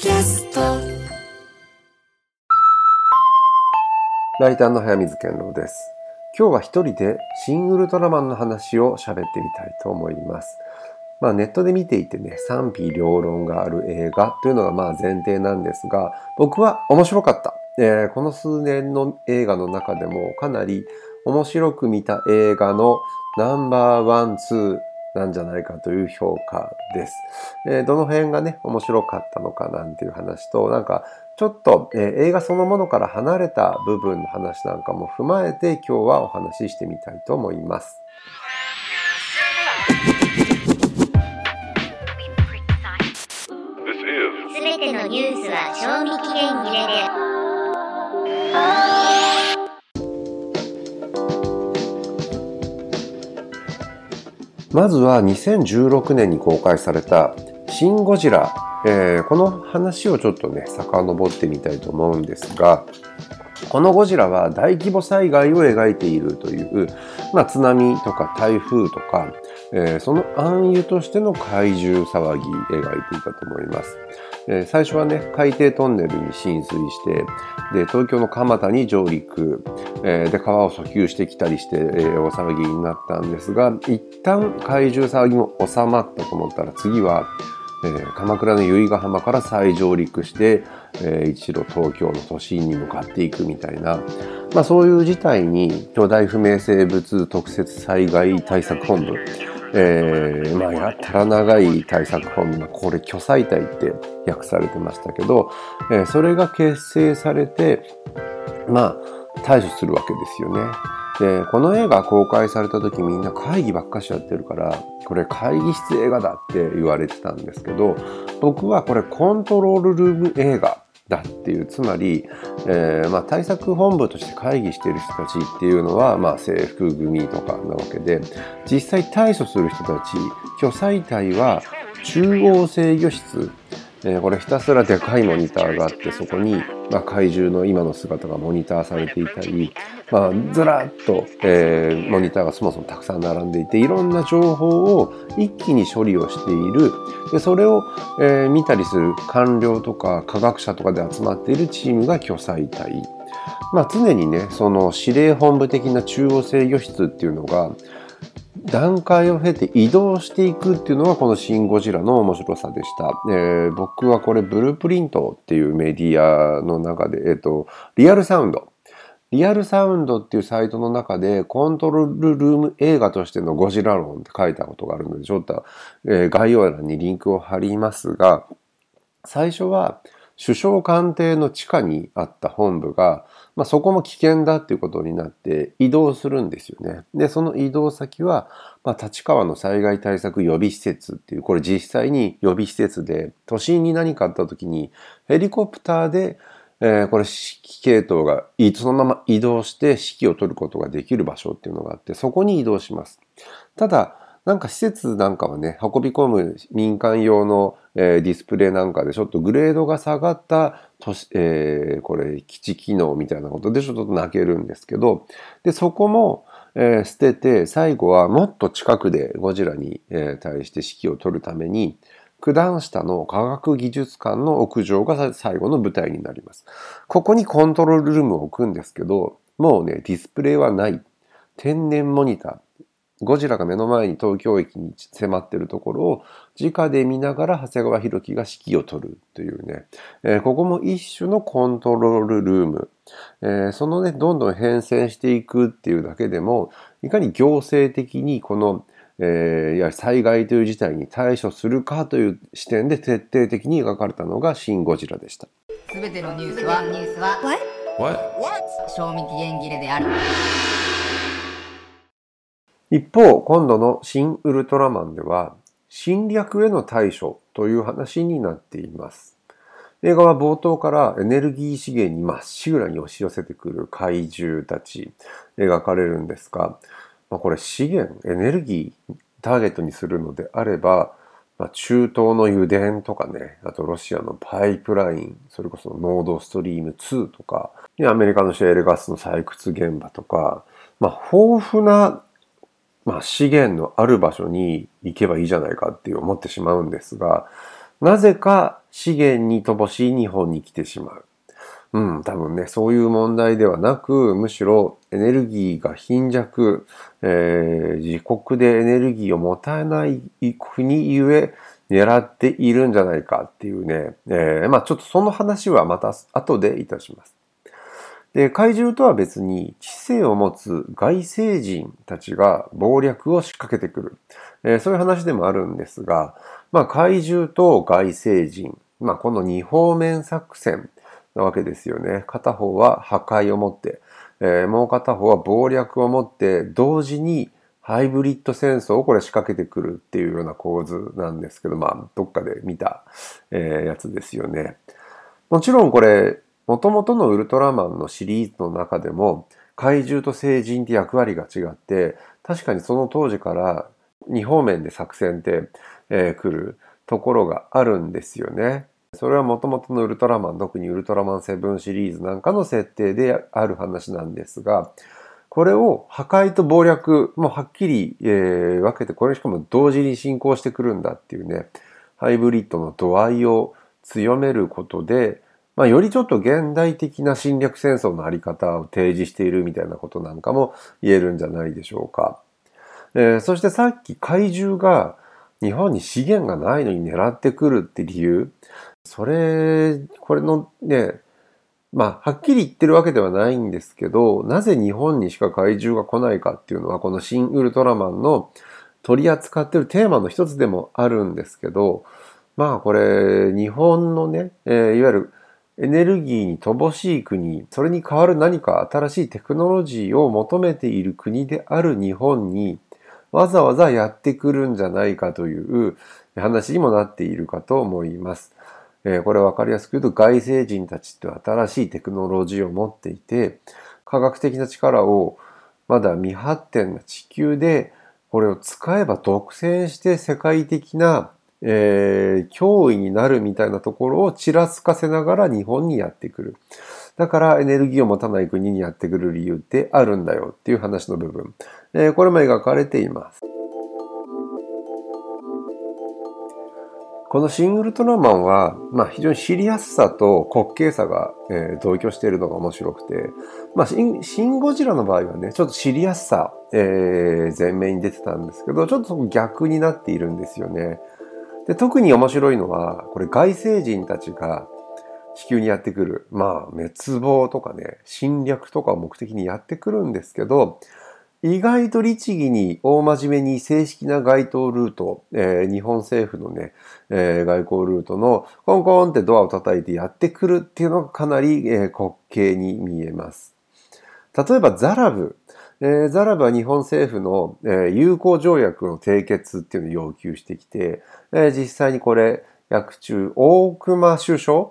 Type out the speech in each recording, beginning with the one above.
キャストライターの早水健郎です。今日は一人でシン・ウルトラマンの話を喋ってみたいと思います。まあネットで見ていてね、賛否両論がある映画というのがまあ前提なんですが、僕は面白かった。えーこの数年の映画の中でもかなり面白く見た映画のナンバーワン、ツーなんじゃないかという評価です。えーどの辺がね、面白かったのかなんていう話と、なんかちょっと、えー映画そのものから離れた部分の話なんかも踏まえて今日はお話ししてみたいと思います。すべてのニュースは賞味期限切れでまずは2016年に公開されたシン・ゴジラ、えーこの話をちょっとね、遡ってみたいと思うんですが、このゴジラは大規模災害を描いているという、まあ、津波とか台風とか、えーその暗喩としての怪獣騒ぎ描いていたと思います。最初はね、海底トンネルに浸水して、で、東京の蒲田に上陸、で、川を訴求してきたりして、大騒ぎになったんですが、一旦怪獣騒ぎも収まったと思ったら、次は、鎌倉の由比ヶ浜から再上陸して、一路東京の都心に向かっていくみたいな、まあそういう事態に巨大不明生物特設災害対策本部、えーまあやったら長い対策本、これ巨災隊って訳されてましたけど、えーそれが結成されて、まあ対処するわけですよね。で、この映画公開された時みんな会議ばっかしやってるから、これ会議室映画だって言われてたんですけど、僕はこれコントロールルーム映画だっていう、つまり、えーまあ、対策本部として会議している人たちっていうのは、まあ、制服組とかなわけで、実際対処する人たち、巨災隊は中央制御室、えーこれひたすらでかいモニターがあって、そこに、まあ、怪獣の今の姿がモニターされていたり、まあ、ずらっと、えーモニターがそもそもたくさん並んでいて、いろんな情報を一気に処理をしている。で、それを、えー見たりする官僚とか科学者とかで集まっているチームが巨災隊。まあ、常にね、その司令本部的な中央制御室っていうのが、段階を経て移動していくっていうのがこのシン・ゴジラの面白さでした。えー僕はこれブループリントっていうメディアの中で、えっ、と、リアルサウンド。リアルサウンドっていうサイトの中でコントロールルーム映画としてのゴジラ論って書いたことがあるので、ちょっと、えー概要欄にリンクを貼りますが、最初は首相官邸の地下にあった本部が、まあ、そこも危険だっていうことになって移動するんですよね。で、その移動先は、まあ、立川の災害対策予備施設っていう、これ実際に予備施設で、都心に何かあった時にヘリコプターで、えーこれ指揮系統がそのまま移動して指揮を取ることができる場所っていうのがあって、そこに移動します。ただ、なんか施設なんかはね、運び込む民間用の、えーディスプレイなんかでちょっとグレードが下がった都市、えーこれ基地機能みたいなことでちょっと泣けるんですけど、で、そこも、えー捨てて、最後はもっと近くでゴジラに、え対して指揮を取るために、九段下の科学技術館の屋上が最後の舞台になります。ここにコントロールルームを置くんですけど、もうね、ディスプレイはない。天然モニター。ゴジラが目の前に東京駅に迫っているところを直で見ながら長谷川博己が指揮を取るというね、えーここも一種のコントロールルーム、えーそのねどんどん変遷していくっていうだけでもいかに行政的にこの、えーいや災害という事態に対処するかという視点で徹底的に描かれたのが「シン・ゴジラ」でした。すべてのニュースはニュースは What? 賞味期限切れである一方、今度の新ウルトラマンでは、侵略への対処という話になっています。映画は冒頭からエネルギー資源にまっしぐらに押し寄せてくる怪獣たち描かれるんですが、まあ、これ資源、エネルギーターゲットにするのであれば、まあ、中東の油田とかね、あとロシアのパイプライン、それこそノードストリーム2とか、アメリカのシェールガスの採掘現場とか、まあ、豊富なまあ、資源のある場所に行けばいいじゃないかって思ってしまうんですが、なぜか資源に乏しい日本に来てしまう。うん、多分ね、そういう問題ではなく、むしろエネルギーが貧弱、えー、自国でエネルギーを持たない国ゆえ狙っているんじゃないかっていうね、えー、まあちょっとその話はまた後でいたします。で、怪獣とは別に知性を持つ外星人たちが謀略を仕掛けてくる。えー、そういう話でもあるんですが、まあ怪獣と外星人、まあこの二方面作戦なわけですよね。片方は破壊を持って、えー、もう片方は謀略を持って同時にハイブリッド戦争をこれ仕掛けてくるっていうような構図なんですけど、まあどっかで見た、えー、やつですよね。もちろんこれ元々のウルトラマンのシリーズの中でも怪獣と聖人って役割が違って確かにその当時から2方面で作戦って、えー、来るところがあるんですよね。それは元々のウルトラマン、特にウルトラマンセブンシリーズなんかの設定である話なんですが、これを破壊と謀略もはっきり、えー、分けて、これしかも同時に進行してくるんだっていうね、ハイブリッドの度合いを強めることで、まあ、よりちょっと現代的な侵略戦争のあり方を提示しているみたいなことなんかも言えるんじゃないでしょうか。えー、そしてさっき怪獣が日本に資源がないのに狙ってくるって理由。それ、これのね、まあ、はっきり言ってるわけではないんですけど、なぜ日本にしか怪獣が来ないかっていうのは、この新ウルトラマンの取り扱ってるテーマの一つでもあるんですけど、まあこれ、日本のね、えー、いわゆるエネルギーに乏しい国、それに代わる何か新しいテクノロジーを求めている国である日本に、わざわざやってくるんじゃないかという話にもなっているかと思います。えー、これわかりやすく言うと外星人たちって新しいテクノロジーを持っていて、科学的な力をまだ未発展な地球でこれを使えば独占して世界的なえー、脅威になるみたいなところをちらつかせながら日本にやってくる。だからエネルギーを持たない国にやってくる理由ってあるんだよっていう話の部分。えー、これも描かれています。このシン・ウルトラマンは、まあ、非常に知りやすさと滑稽さが、えー、同居しているのが面白くて、まあシン、シン・ゴジラの場合はね、ちょっと知りやすさ、えー、前面に出てたんですけど、ちょっと逆になっているんですよね。で、特に面白いのは、これ外星人たちが地球にやってくる。まあ、滅亡とかね、侵略とかを目的にやってくるんですけど、意外と律儀に大真面目に正式な該当ルート、えー、日本政府のね、えー、外交ルートのコンコンってドアを叩いてやってくるっていうのがかなり、えー、滑稽に見えます。例えばザラブ。えー、ザラブは日本政府の、えー、友好条約の締結っていうのを要求してきて、え、実際にこれ、役中、大熊首相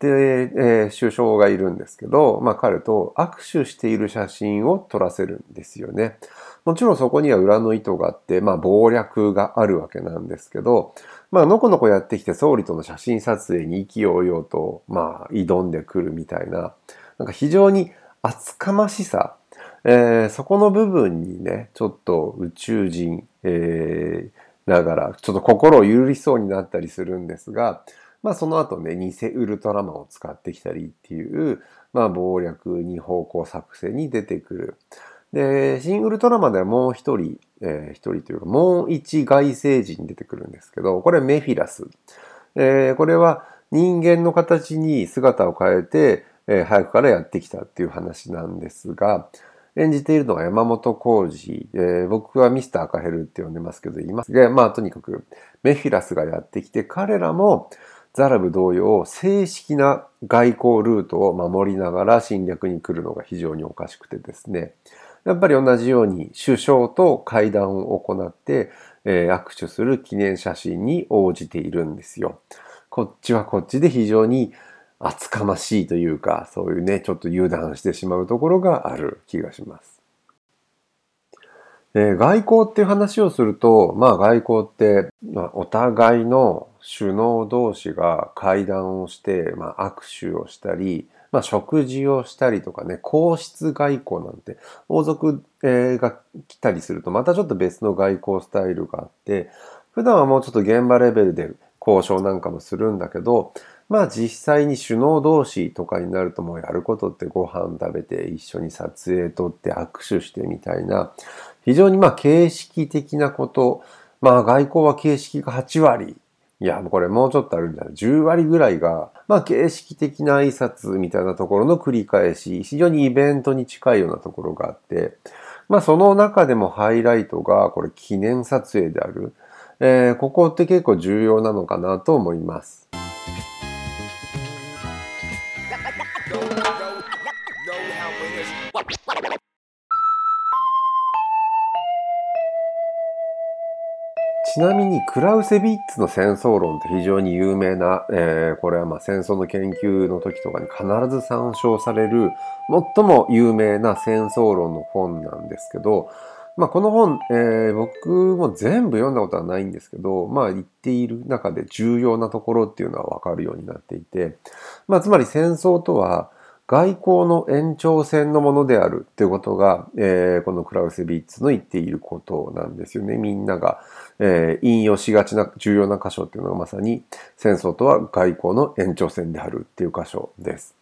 で、え、首相がいるんですけど、まあ彼と握手している写真を撮らせるんですよね。もちろんそこには裏の意図があって、まあ謀略があるわけなんですけど、まあのこのこやってきて総理との写真撮影に意気揚々と、まあ挑んでくるみたいな、なんか非常に厚かましさ、えー、そこの部分にね、ちょっと宇宙人、えー、ながら、ちょっと心を許りそうになったりするんですが、まあその後ね、偽ウルトラマンを使ってきたりっていう、まあ謀略二方向作戦に出てくる。で、新ウルトラマンではもう一人、えー、一人というか、もう一外星人に出てくるんですけど、これメフィラス。えー、これは人間の形に姿を変えて、えー、早くからやってきたっていう話なんですが、演じているのが山本浩二、えー、僕はミスター赤ヘルって呼んでますけど、います。で、まあとにかくメフィラスがやってきて、彼らもザラブ同様、正式な外交ルートを守りながら侵略に来るのが非常におかしくてですね。やっぱり同じように首相と会談を行って、えー、握手する記念写真に応じているんですよ。こっちはこっちで非常に厚かましいというか、そういうね、ちょっと油断してしまうところがある気がします。え、外交っていう話をすると、まあ外交って、まあ、お互いの首脳同士が会談をして、まあ、握手をしたり、まあ、食事をしたりとかね、皇室外交なんて、王族、え、が来たりすると、またちょっと別の外交スタイルがあって、普段はもうちょっと現場レベルで交渉なんかもするんだけど、まあ実際に首脳同士とかになるともうやることってご飯食べて一緒に撮影撮って握手してみたいな、非常にまあ形式的なこと、まあ外交は形式が8割。いや、これもうちょっとあるんじゃない ?10 割ぐらいが、まあ形式的な挨拶みたいなところの繰り返し、非常にイベントに近いようなところがあって、まあその中でもハイライトがこれ記念撮影である。えー、ここって結構重要なのかなと思います。ちなみにクラウセビッツの戦争論って非常に有名な、えー、これはまあ戦争の研究の時とかに必ず参照される最も有名な戦争論の本なんですけど、まあ、この本、えー、僕も全部読んだことはないんですけど、まあ、言っている中で重要なところっていうのはわかるようになっていて、まあ、つまり戦争とは、外交の延長線のものであるっていうことが、えー、このクラウセビッツの言っていることなんですよね。みんなが、えー、引用しがちな重要な箇所っていうのがまさに戦争とは外交の延長線であるっていう箇所です。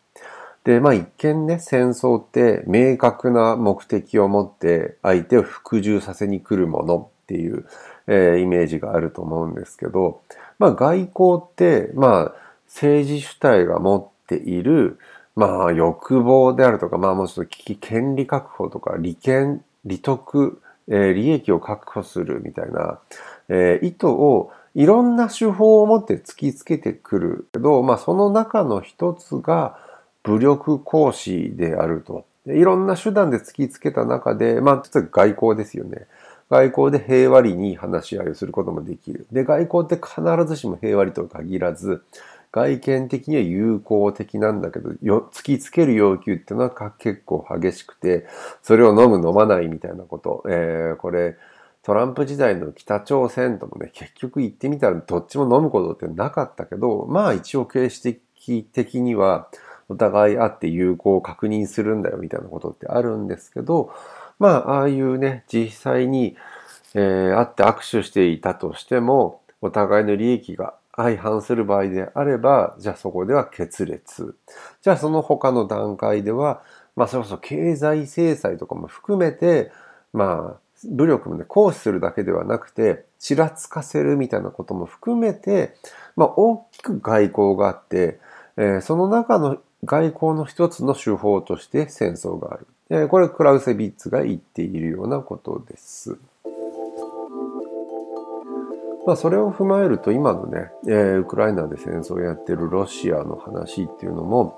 で、まあ一見ね、戦争って明確な目的を持って相手を服従させに来るものっていう、えー、イメージがあると思うんですけど、まあ外交って、まあ政治主体が持っている、まあ欲望であるとか、まあもうちょっと権利確保とか利権、利得、えー、利益を確保するみたいな、えー、意図をいろんな手法を持って突きつけてくるけど、まあその中の一つが武力行使であると。いろんな手段で突きつけた中で、まあ、外交ですよね。外交で平和裏に話し合いをすることもできる。で、外交って必ずしも平和裏とは限らず、外見的には友好的なんだけど、よ突きつける要求っていうのは結構激しくて、それを飲む飲まないみたいなこと。えー、これ、トランプ時代の北朝鮮ともね、結局言ってみたらどっちも飲むことってなかったけど、まあ一応形式的にはお互い会って友好を確認するんだよみたいなことってあるんですけど、まあああいうね、実際に、えー、会って握手していたとしても、お互いの利益が相反する場合であれば、じゃあそこでは決裂。じゃあその他の段階では、まあそれこそ経済制裁とかも含めて、まあ武力もね、行使するだけではなくて、ちらつかせるみたいなことも含めて、まあ大きく外交があって、えー、その中の外交の一つの手法として戦争がある。え、これクラウセビッツが言っているようなことです。まあ、それを踏まえると今のね、えー、ウクライナで戦争をやっているロシアの話っていうのも、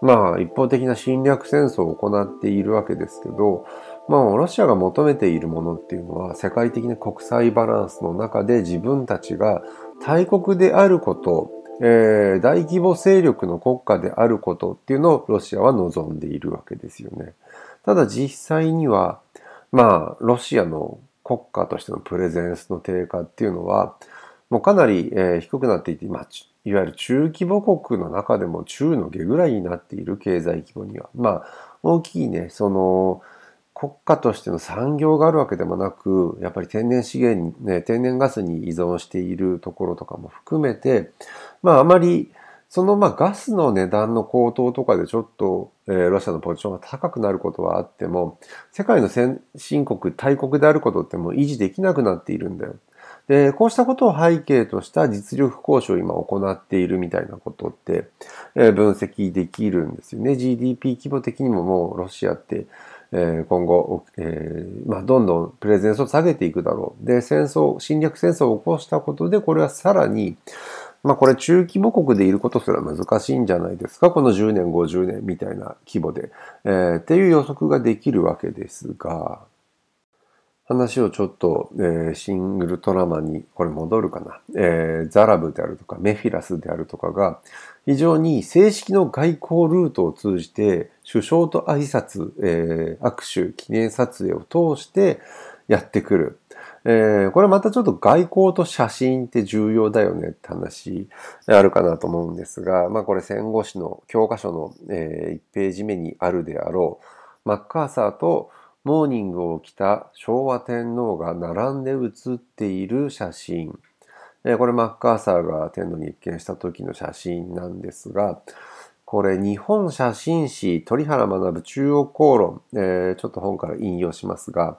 まあ一方的な侵略戦争を行っているわけですけど、まあロシアが求めているものっていうのは世界的な国際バランスの中で自分たちが大国であること、えー、大規模勢力の国家であることっていうのをロシアは望んでいるわけですよね。ただ実際には、まあロシアの国家としてのプレゼンスの低下っていうのは、もうかなり、えー、低くなっていて、まあ、いわゆる中規模国の中でも中の下ぐらいになっている経済規模には、まあ、大きいね、その、国家としての産業があるわけでもなく、やっぱり天然資源、ね、天然ガスに依存しているところとかも含めて、まああまりそのまあガスの値段の高騰とかでちょっと、えー、ロシアのポジションが高くなることはあっても、世界の先進国、大国であることってもう維持できなくなっているんだよ。で、こうしたことを背景とした実力交渉を今行っているみたいなことって、えー、分析できるんですよね。GDP 規模的にももうロシアって、えー、今後、えー、まあ、どんどんプレゼンスを下げていくだろう。で、戦争、侵略戦争を起こしたことで、これはさらに、まあこれ中規模国でいることすら難しいんじゃないですか。この10年、50年みたいな規模で。えー、っていう予測ができるわけですが、話をちょっと、えー、シングルトラマにこれ戻るかな。えー、ザラブであるとかメフィラスであるとかが非常に正式の外交ルートを通じて首相と挨拶、えー、握手、記念撮影を通してやってくる。えー、これまたちょっと外交と写真って重要だよねって話あるかなと思うんですが、まあこれ戦後史の教科書の、えー、1ページ目にあるであろう、マッカーサーとモーニングを着た昭和天皇が並んで写っている写真。これマッカーサーが天皇に謁見した時の写真なんですが、これ日本写真誌鳥原学中央公論、ちょっと本から引用しますが、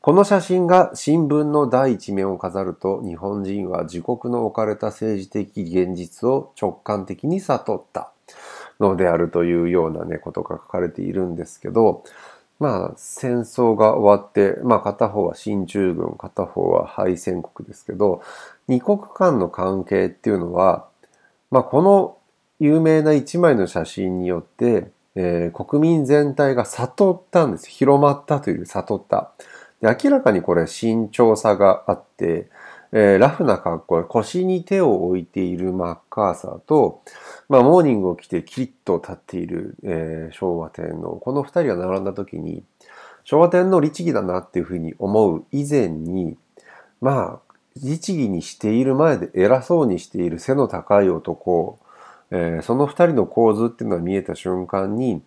この写真が新聞の第一面を飾ると日本人は自国の置かれた政治的現実を直感的に悟ったのであるというようなね、ことが書かれているんですけど、まあ戦争が終わって、まあ片方は進駐軍、片方は敗戦国ですけど、二国間の関係っていうのは、まあこの有名な一枚の写真によって、えー国民全体が悟ったんです。広まったという悟った。で明らかにこれ慎重さがあって、えーラフな格好で腰に手を置いているマッカーサーと、まあ、モーニングを着てキリッと立っている、えー昭和天皇。この二人が並んだ時に、昭和天皇律儀だなっていうふうに思う以前に、まあ、律儀にしている前で偉そうにしている背の高い男、えーその二人の構図っていうのが見えた瞬間に、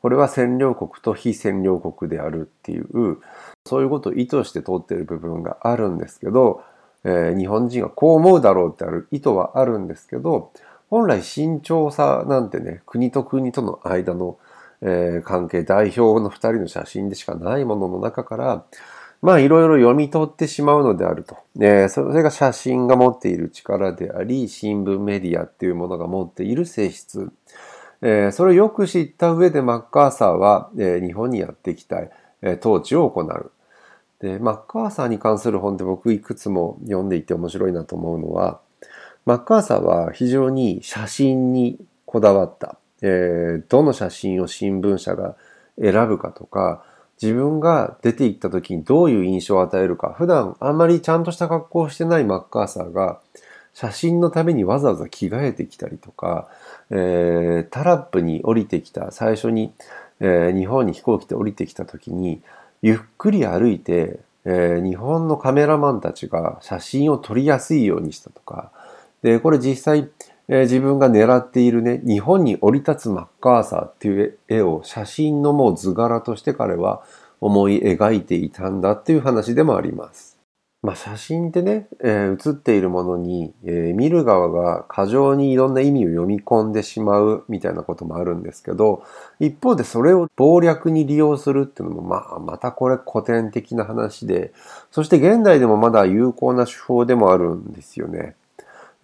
これは占領国と非占領国であるっていう、そういうことを意図して通っている部分があるんですけど、え日本人はこう思うだろうってある意図はあるんですけど、本来慎重さなんてね、国と国との間の、え関係、代表の二人の写真でしかないものの中から、まあいろいろ読み取ってしまうのであると。えそれが写真が持っている力であり、新聞メディアっていうものが持っている性質。えそれをよく知った上でマッカーサーは、え日本にやってきたい、え統治を行う。で、マッカーサーに関する本って僕いくつも読んでいて面白いなと思うのは、マッカーサーは非常に写真にこだわった。えーどの写真を新聞社が選ぶかとか、自分が出て行った時にどういう印象を与えるか、普段あんまりちゃんとした格好をしてないマッカーサーが、写真のためにわざわざ着替えてきたりとか、えータラップに降りてきた、最初に、えー日本に飛行機で降りてきた時に、ゆっくり歩いて、えー日本のカメラマンたちが写真を撮りやすいようにしたとか、で、これ実際、えー自分が狙っているね、日本に降り立つマッカーサーっていう絵を写真のもう図柄として彼は思い描いていたんだっていう話でもあります。まあ写真ってね、えー写っているものに、えー見る側が過剰にいろんな意味を読み込んでしまうみたいなこともあるんですけど、一方でそれを謀略に利用するっていうのも、まあまたこれ古典的な話で、そして現代でもまだ有効な手法でもあるんですよね。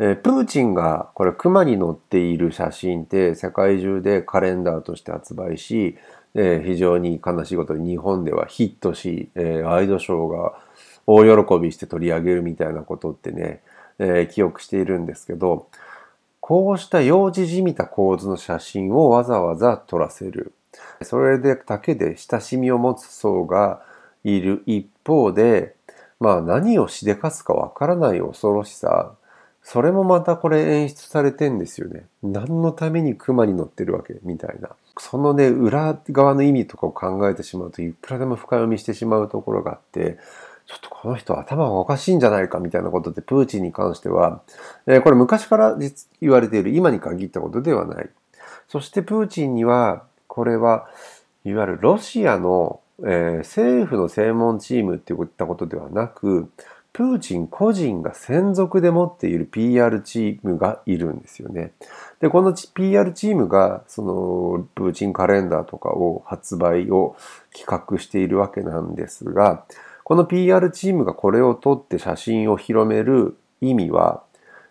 えープーチンがこれ熊に乗っている写真って世界中でカレンダーとして発売し、えー非常に悲しいことに日本ではヒットし、えーワイドショーが大喜びして取り上げるみたいなことってね、えー記憶しているんですけど、こうした幼児じみた構図の写真をわざわざ撮らせる。それでだけで親しみを持つ層がいる一方で、まあ何をしでかすかわからない恐ろしさ、それもまたこれ演出されてんですよね。何のために熊に乗ってるわけみたいな。そのね、裏側の意味とかを考えてしまうといくらでも深読みしてしまうところがあって、ちょっとこの人頭がおかしいんじゃないかみたいなことでプーチンに関しては、えーこれ昔から言われている今に限ったことではない。そしてプーチンには、これはいわゆるロシアの、えー政府の専門チームっていったことではなく、プーチン個人が専属で持っている PR チームがいるんですよね。で、この PR チームが、その、プーチンカレンダーとかを発売を企画しているわけなんですが、この PR チームがこれを撮って写真を広める意味は、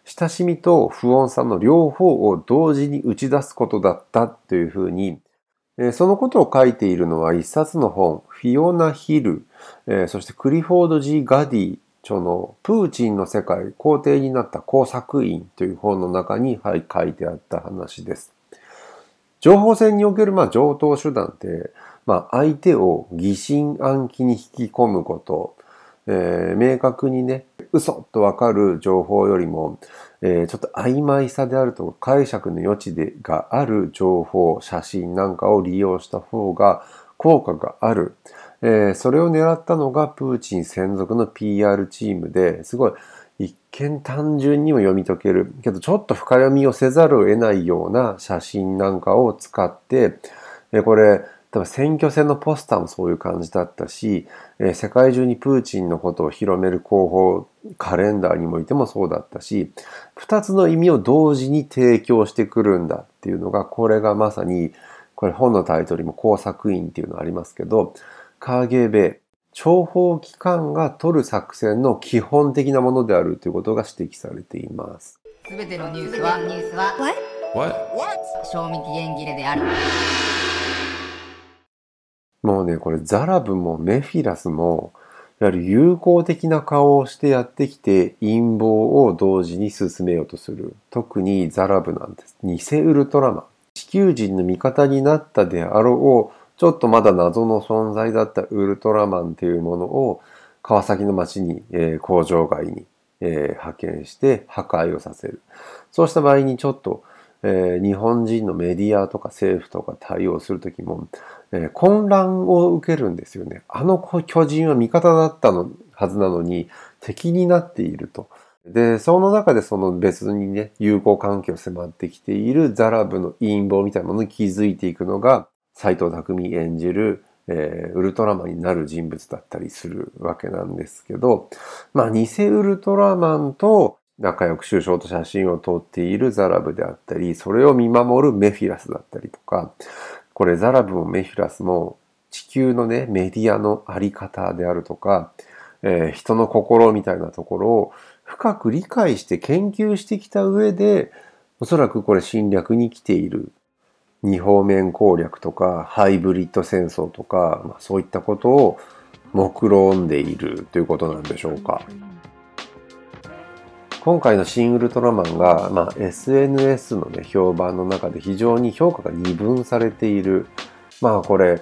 親しみと不穏さの両方を同時に打ち出すことだったというふうに、そのことを書いているのは一冊の本、フィオナ・ヒル、そしてクリフォード・ジー・ガディ著のプーチンの世界、皇帝になった工作員という本の中に、はい、書いてあった話です。情報戦における、まあ、上等手段って、まあ、相手を疑心暗鬼に引き込むこと、えー明確にね、嘘とわかる情報よりも、えーちょっと曖昧さであるとか解釈の余地でがある情報、写真なんかを利用した方が効果がある。えーそれを狙ったのがプーチン専属の PR チームですごい一見単純にも読み解ける。けどちょっと深読みをせざるを得ないような写真なんかを使って、これ多分選挙戦のポスターもそういう感じだったし、世界中にプーチンのことを広める広報カレンダーにもいてもそうだったし、二つの意味を同時に提供してくるんだっていうのが、これがまさに、これ本のタイトルにも工作員っていうのありますけど、カーゲーベ、諜報機関が取る作戦の基本的なものであるということが指摘されています。すべてのニュースはニュースは What? 賞味期限切れであるもうね、これザラブもメフィラスも、やはり友好的な顔をしてやってきて陰謀を同時に進めようとする。特にザラブなんです。偽ウルトラマン。地球人の味方になったであろう、ちょっとまだ謎の存在だったウルトラマンっていうものを川崎の町に、えー工場外に、えー派遣して破壊をさせる。そうした場合にちょっと、えー日本人のメディアとか政府とか対応するときも、えー混乱を受けるんですよね。あの巨人は味方だったのはずなのに敵になっていると。で、その中でその別にね、友好関係を迫ってきているザラブの陰謀みたいなものに気づいていくのが、斎藤匠演じる、えーウルトラマンになる人物だったりするわけなんですけど、まあ、偽ウルトラマンと仲良く首相と写真を撮っているザラブであったり、それを見守るメフィラスだったりとか、これザラブもメフィラスも地球のね、メディアのあり方であるとか、えー人の心みたいなところを深く理解して研究してきた上で、おそらくこれ侵略に来ている。二方面攻略とか、ハイブリッド戦争とか、まあ、そういったことを目論んでいるということなんでしょうか。今回のシンウルトラマンが、まあ、SNS のね、評判の中で非常に評価が二分されている。まあこれ、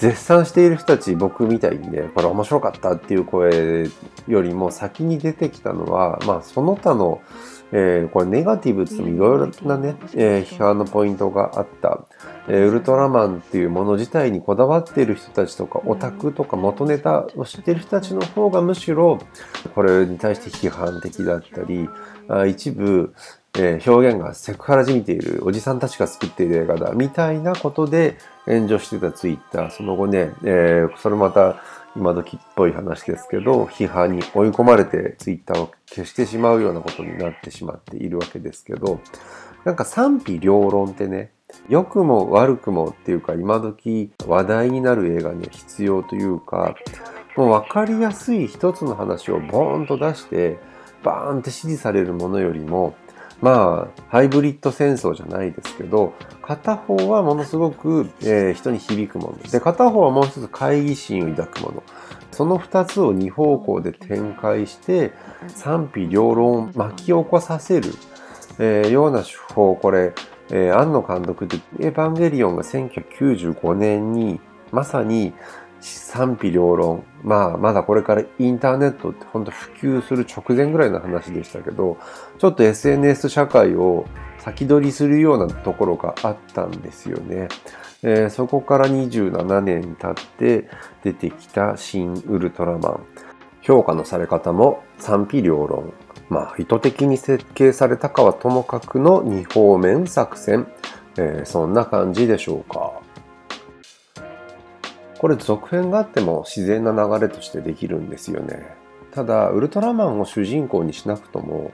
絶賛している人たち、僕みたいにね、これ面白かったっていう声よりも先に出てきたのは、まあその他の、えーこれネガティブっていろいろなね、えー批判のポイントがあった。えーウルトラマンっていうもの自体にこだわっている人たちとか、オタクとか元ネタを知っている人たちの方がむしろ、これに対して批判的だったり、あ一部、えー表現がセクハラじみているおじさんたちが作っている映画だみたいなことで炎上してたツイッター。その後ね、えーそれまた今時っぽい話ですけど批判に追い込まれてツイッターを消してしまうようなことになってしまっているわけですけどなんか賛否両論ってね良くも悪くもっていうか今時話題になる映画には必要というかもう分かりやすい一つの話をボーンと出してバーンって支持されるものよりもまあ、ハイブリッド戦争じゃないですけど、片方はものすごく、えー人に響くもの。で、片方はもう一つ懐疑心を抱くもの。その二つを二方向で展開して、賛否両論を巻き起こさせる、えーような手法、これ、えー、庵野監督で、エヴァンゲリオンが1995年に、まさに賛否両論。まあ、まだこれからインターネットって本当普及する直前ぐらいの話でしたけど、ちょっと SNS 社会を先取りするようなところがあったんですよね。えーそこから27年経って出てきた新ウルトラマン。評価のされ方も賛否両論。まあ、意図的に設計されたかはともかくの二方面作戦。えーそんな感じでしょうか。これ続編があっても自然な流れとしてできるんですよね。ただ、ウルトラマンを主人公にしなくとも、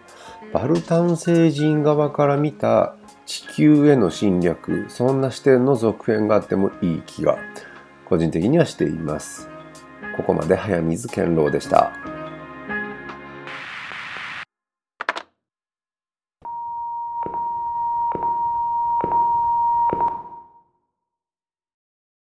バルタン星人側から見た地球への侵略、そんな視点の続編があってもいい気が、個人的にはしています。ここまで早水健郎でした。